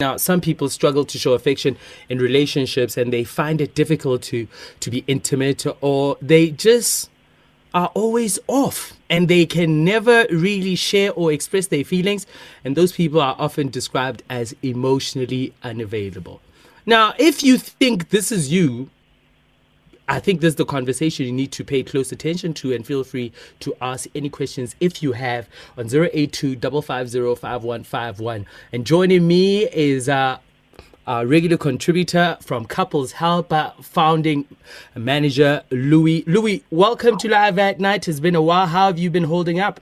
Now, some people struggle to show affection in relationships and they find it difficult to, to be intimate or they just are always off and they can never really share or express their feelings. And those people are often described as emotionally unavailable. Now, if you think this is you, I think this is the conversation you need to pay close attention to and feel free to ask any questions if you have on 082 550 And joining me is uh, a regular contributor from Couples Help, uh, founding manager Louis. Louis, welcome to Live at Night. It's been a while. How have you been holding up?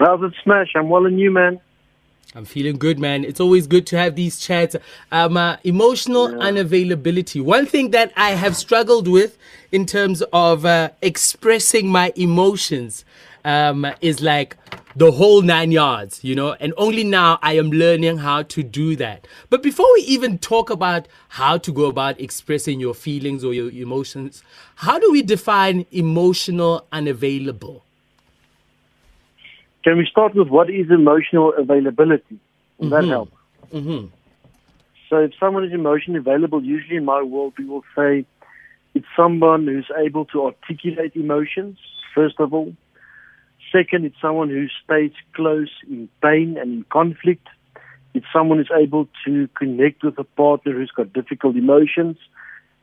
How's it Smash? I'm well and you, man. I'm feeling good, man. It's always good to have these chats. Um, uh, emotional yeah. unavailability. One thing that I have struggled with in terms of uh, expressing my emotions um, is like the whole nine yards, you know, and only now I am learning how to do that. But before we even talk about how to go about expressing your feelings or your emotions, how do we define emotional unavailable? Can we start with what is emotional availability? Will mm-hmm. that help? Mm-hmm. So, if someone is emotionally available, usually in my world, we will say it's someone who's able to articulate emotions, first of all. Second, it's someone who stays close in pain and in conflict. It's someone who's able to connect with a partner who's got difficult emotions.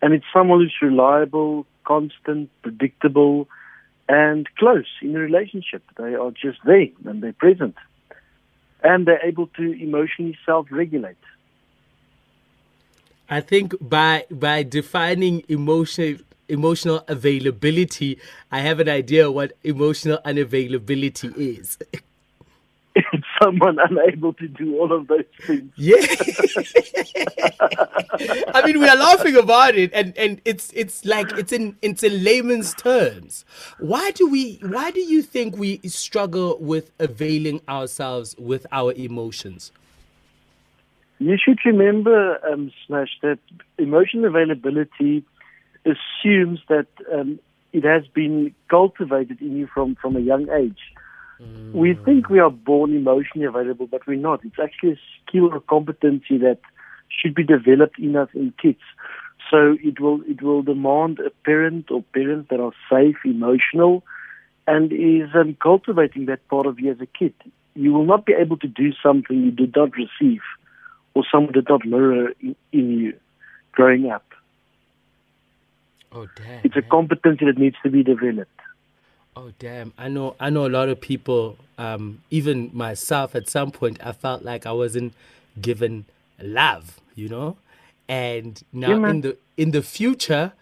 And it's someone who's reliable, constant, predictable, and close in a relationship. They are just there and they're present. And they're able to emotionally self regulate. I think by by defining emotional emotional availability, I have an idea what emotional unavailability is. someone unable to do all of those things. Yeah. I mean, we are laughing about it, and, and it's it's like it's in it's in layman's terms. Why do we? Why do you think we struggle with availing ourselves with our emotions? You should remember, um, Smash, that emotional availability assumes that um, it has been cultivated in you from, from a young age. Mm. We think we are born emotionally available, but we're not. It's actually a skill or competency that should be developed in us in kids. So it will it will demand a parent or parents that are safe, emotional, and is um, cultivating that part of you as a kid. You will not be able to do something you did not receive, or someone did not mirror in, in you growing up. Oh damn! It's a competency that needs to be developed. Oh damn! I know. I know a lot of people. Um, even myself, at some point, I felt like I wasn't given love. You know, and now yeah, in the in the future,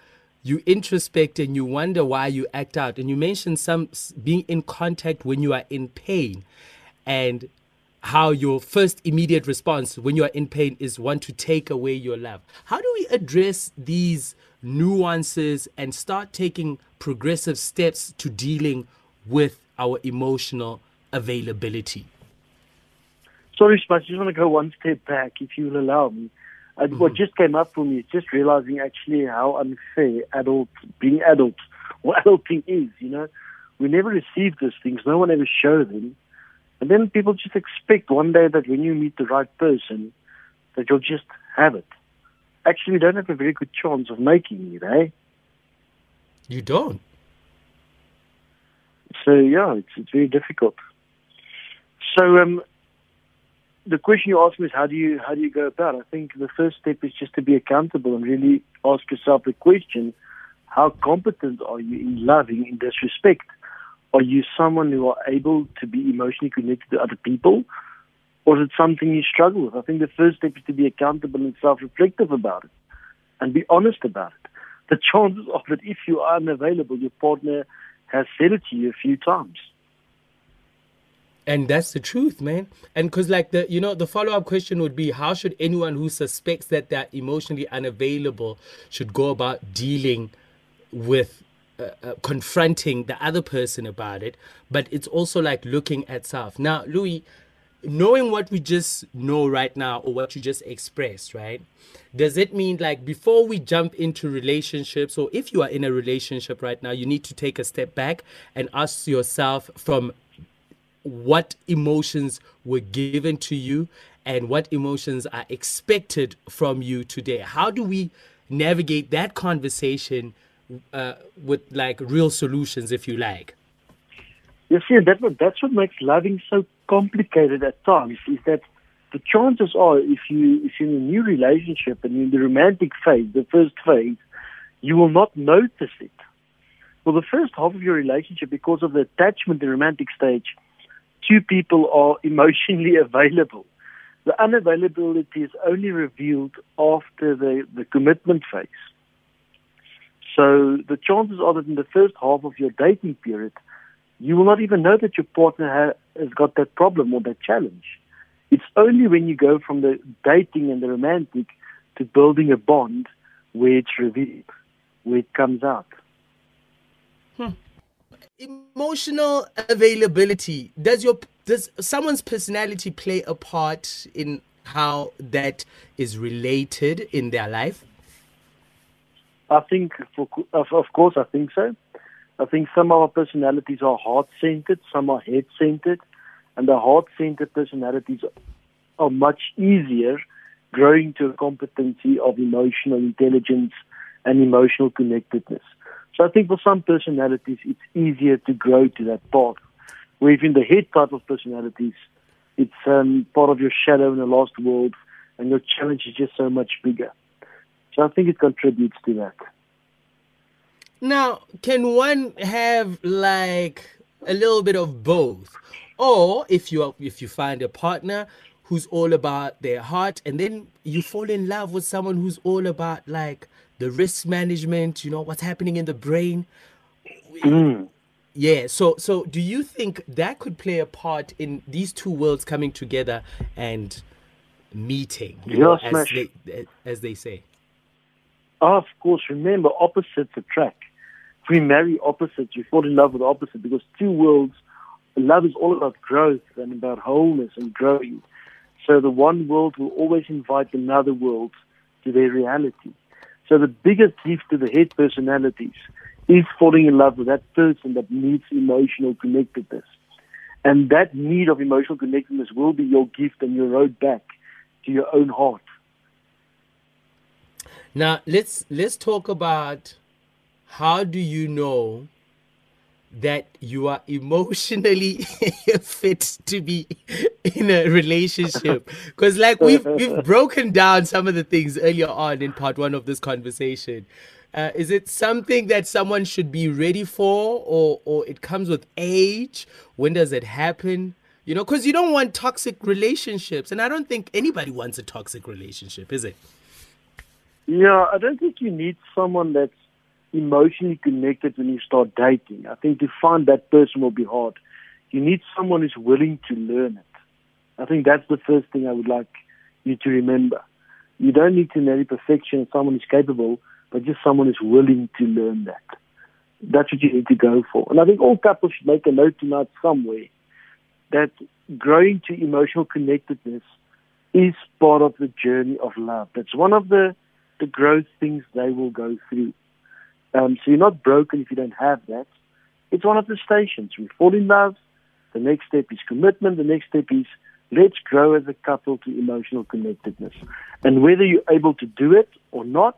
you introspect and you wonder why you act out. And you mentioned some being in contact when you are in pain, and how your first immediate response when you are in pain is want to take away your love. How do we address these nuances and start taking progressive steps to dealing with our emotional availability? Sorry, Smash, I just want to go one step back, if you will allow me. Uh, mm-hmm. What just came up for me is just realizing actually how unfair adult being adult or adulting is. You know, we never receive these things. No one ever shows them, and then people just expect one day that when you meet the right person, that you'll just have it actually don't have a very good chance of making it, eh? You don't. So yeah, it's it's very difficult. So um, the question you asked me is how do you how do you go about? I think the first step is just to be accountable and really ask yourself the question: How competent are you in loving in this respect? Are you someone who are able to be emotionally connected to other people? Or is it something you struggle with? I think the first step is to be accountable and self-reflective about it and be honest about it. The chances of it, if you are unavailable, your partner has said it to you a few times. And that's the truth, man. And because, like the, you know, the follow-up question would be, how should anyone who suspects that they're emotionally unavailable should go about dealing with uh, uh, confronting the other person about it? But it's also like looking at self. Now, Louis, knowing what we just know right now or what you just expressed, right? Does it mean like before we jump into relationships or if you are in a relationship right now, you need to take a step back and ask yourself from what emotions were given to you and what emotions are expected from you today. How do we navigate that conversation uh, with like real solutions, if you like? You see, that, that's what makes loving so complicated at times. Is that the chances are, if you if you're in a new relationship and in the romantic phase, the first phase, you will not notice it. Well, the first half of your relationship, because of the attachment, the romantic stage, two people are emotionally available. The unavailability is only revealed after the, the commitment phase. So the chances are that in the first half of your dating period, you will not even know that your partner has got that problem or that challenge. It's only when you go from the dating and the romantic to building a bond where it's revealed, where it comes out. Hmm. Emotional availability. Does your does someone's personality play a part in how that is related in their life? I think, for, of course, I think so. I think some of our personalities are heart centered, some are head centered, and the heart centered personalities are much easier growing to a competency of emotional intelligence and emotional connectedness. So I think for some personalities, it's easier to grow to that path. Where in the head type of personalities, it's um, part of your shadow in the lost world, and your challenge is just so much bigger. So I think it contributes to that. Now, can one have like a little bit of both? Or if you if you find a partner who's all about their heart and then you fall in love with someone who's all about like the risk management, you know, what's happening in the brain. Mm. Yeah, so so do you think that could play a part in these two worlds coming together and meeting, you know, as they, as they say? Of course, remember opposites attract. We marry opposites, we fall in love with the opposite because two worlds, love is all about growth and about wholeness and growing. So the one world will always invite another world to their reality. So the biggest gift to the head personalities is falling in love with that person that needs emotional connectedness. And that need of emotional connectedness will be your gift and your road back to your own heart. Now let's let's talk about how do you know that you are emotionally fit to be in a relationship? Because like we've we've broken down some of the things earlier on in part one of this conversation. Uh, is it something that someone should be ready for or or it comes with age? When does it happen? You know because you don't want toxic relationships and i don't think anybody wants a toxic relationship is it? Yeah i don't think you need someone that's emotionally connected when you start dating. I think to find that person will be hard. You need someone who's willing to learn it. I think that's the first thing I would like you to remember. You don't need to marry perfection, someone who's capable, but just someone who's willing to learn that. That's what you need to go for. And I think all couples should make a note tonight somewhere that growing to emotional connectedness is part of the journey of love. That's one of the, the growth things they will go through. Um, so you're not broken if you don't have that. It's one of the stations. We fall in love. The next step is commitment. The next step is let's grow as a couple to emotional connectedness. And whether you're able to do it or not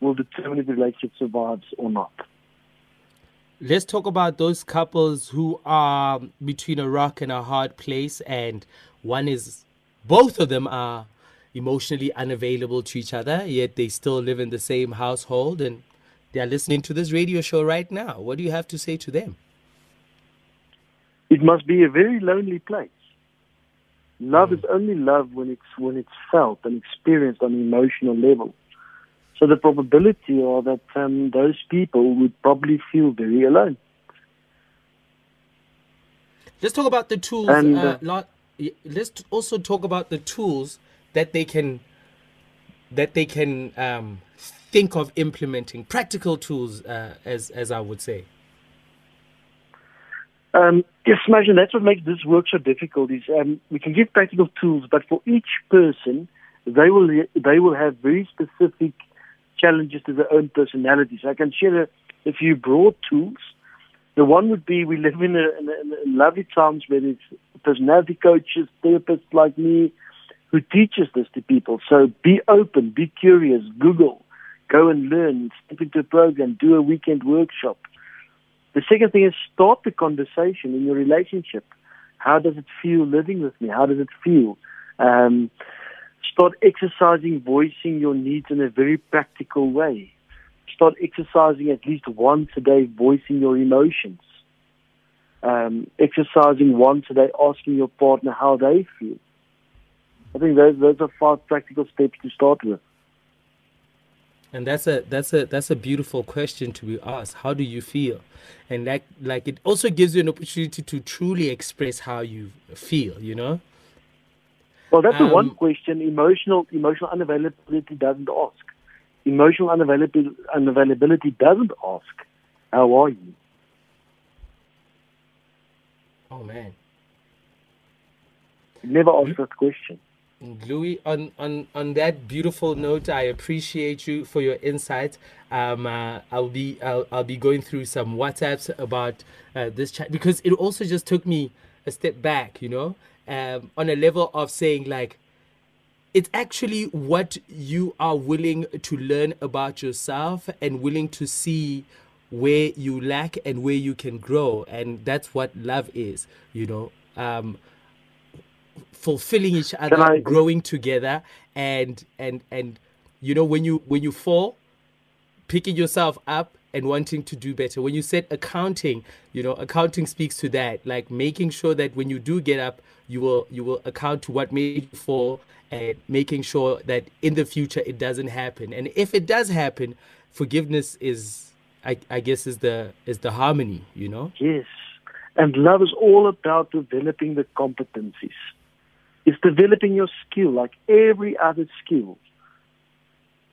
will determine if the relationship survives or not. Let's talk about those couples who are between a rock and a hard place, and one is, both of them are emotionally unavailable to each other, yet they still live in the same household and they are listening to this radio show right now. What do you have to say to them? It must be a very lonely place. Love mm. is only love when it's when it's felt and experienced on an emotional level. So the probability are that um, those people would probably feel very alone. Let's talk about the tools. And, uh, uh, let's also talk about the tools that they can that they can um, think of implementing practical tools, uh, as as I would say? Um, yes, imagine that's what makes this work so difficult. Is um, we can give practical tools, but for each person, they will they will have very specific challenges to their own personalities. I can share a, a few broad tools, The one would be we live in, a, in, a, in lovely times where there's personality coaches, therapists like me who teaches this to people. So be open, be curious, Google, go and learn, step into a program, do a weekend workshop. The second thing is start the conversation in your relationship. How does it feel living with me? How does it feel? Um, start exercising, voicing your needs in a very practical way. Start exercising at least once a day, voicing your emotions. Um, exercising once a day, asking your partner how they feel. I think those those are five practical steps to start with. And that's a that's a that's a beautiful question to be asked. How do you feel? And that like it also gives you an opportunity to truly express how you feel. You know. Well, that's um, the one question. Emotional emotional unavailability doesn't ask. Emotional unavailability, unavailability doesn't ask, "How are you?" Oh man. never ask that question. Louis, on, on, on that beautiful note, I appreciate you for your insight. Um, uh, I'll be I'll, I'll be going through some WhatsApps about uh, this chat because it also just took me a step back, you know, um, on a level of saying like it's actually what you are willing to learn about yourself and willing to see where you lack and where you can grow, and that's what love is, you know. Um, fulfilling each other, I, growing together, and and and you know when you when you fall, picking yourself up and wanting to do better. When you said accounting, you know accounting speaks to that, like making sure that when you do get up, you will you will account to what made you fall and making sure that in the future it doesn't happen. And if it does happen, forgiveness is I, I guess is the is the harmony, you know? Yes. And love is all about developing the competencies. It's developing your skill like every other skill.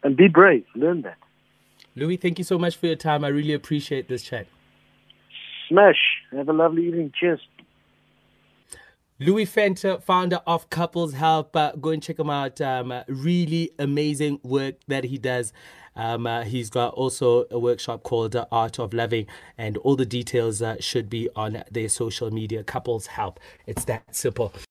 And be brave. Learn that. Louis, thank you so much for your time. I really appreciate this chat. Smash. Have a lovely evening. Cheers. Louis Venter, founder of Couples Help. Uh, go and check him out. Um, uh, really amazing work that he does. Um, uh, he's got also a workshop called Art of Loving, and all the details uh, should be on their social media. Couples Help. It's that simple.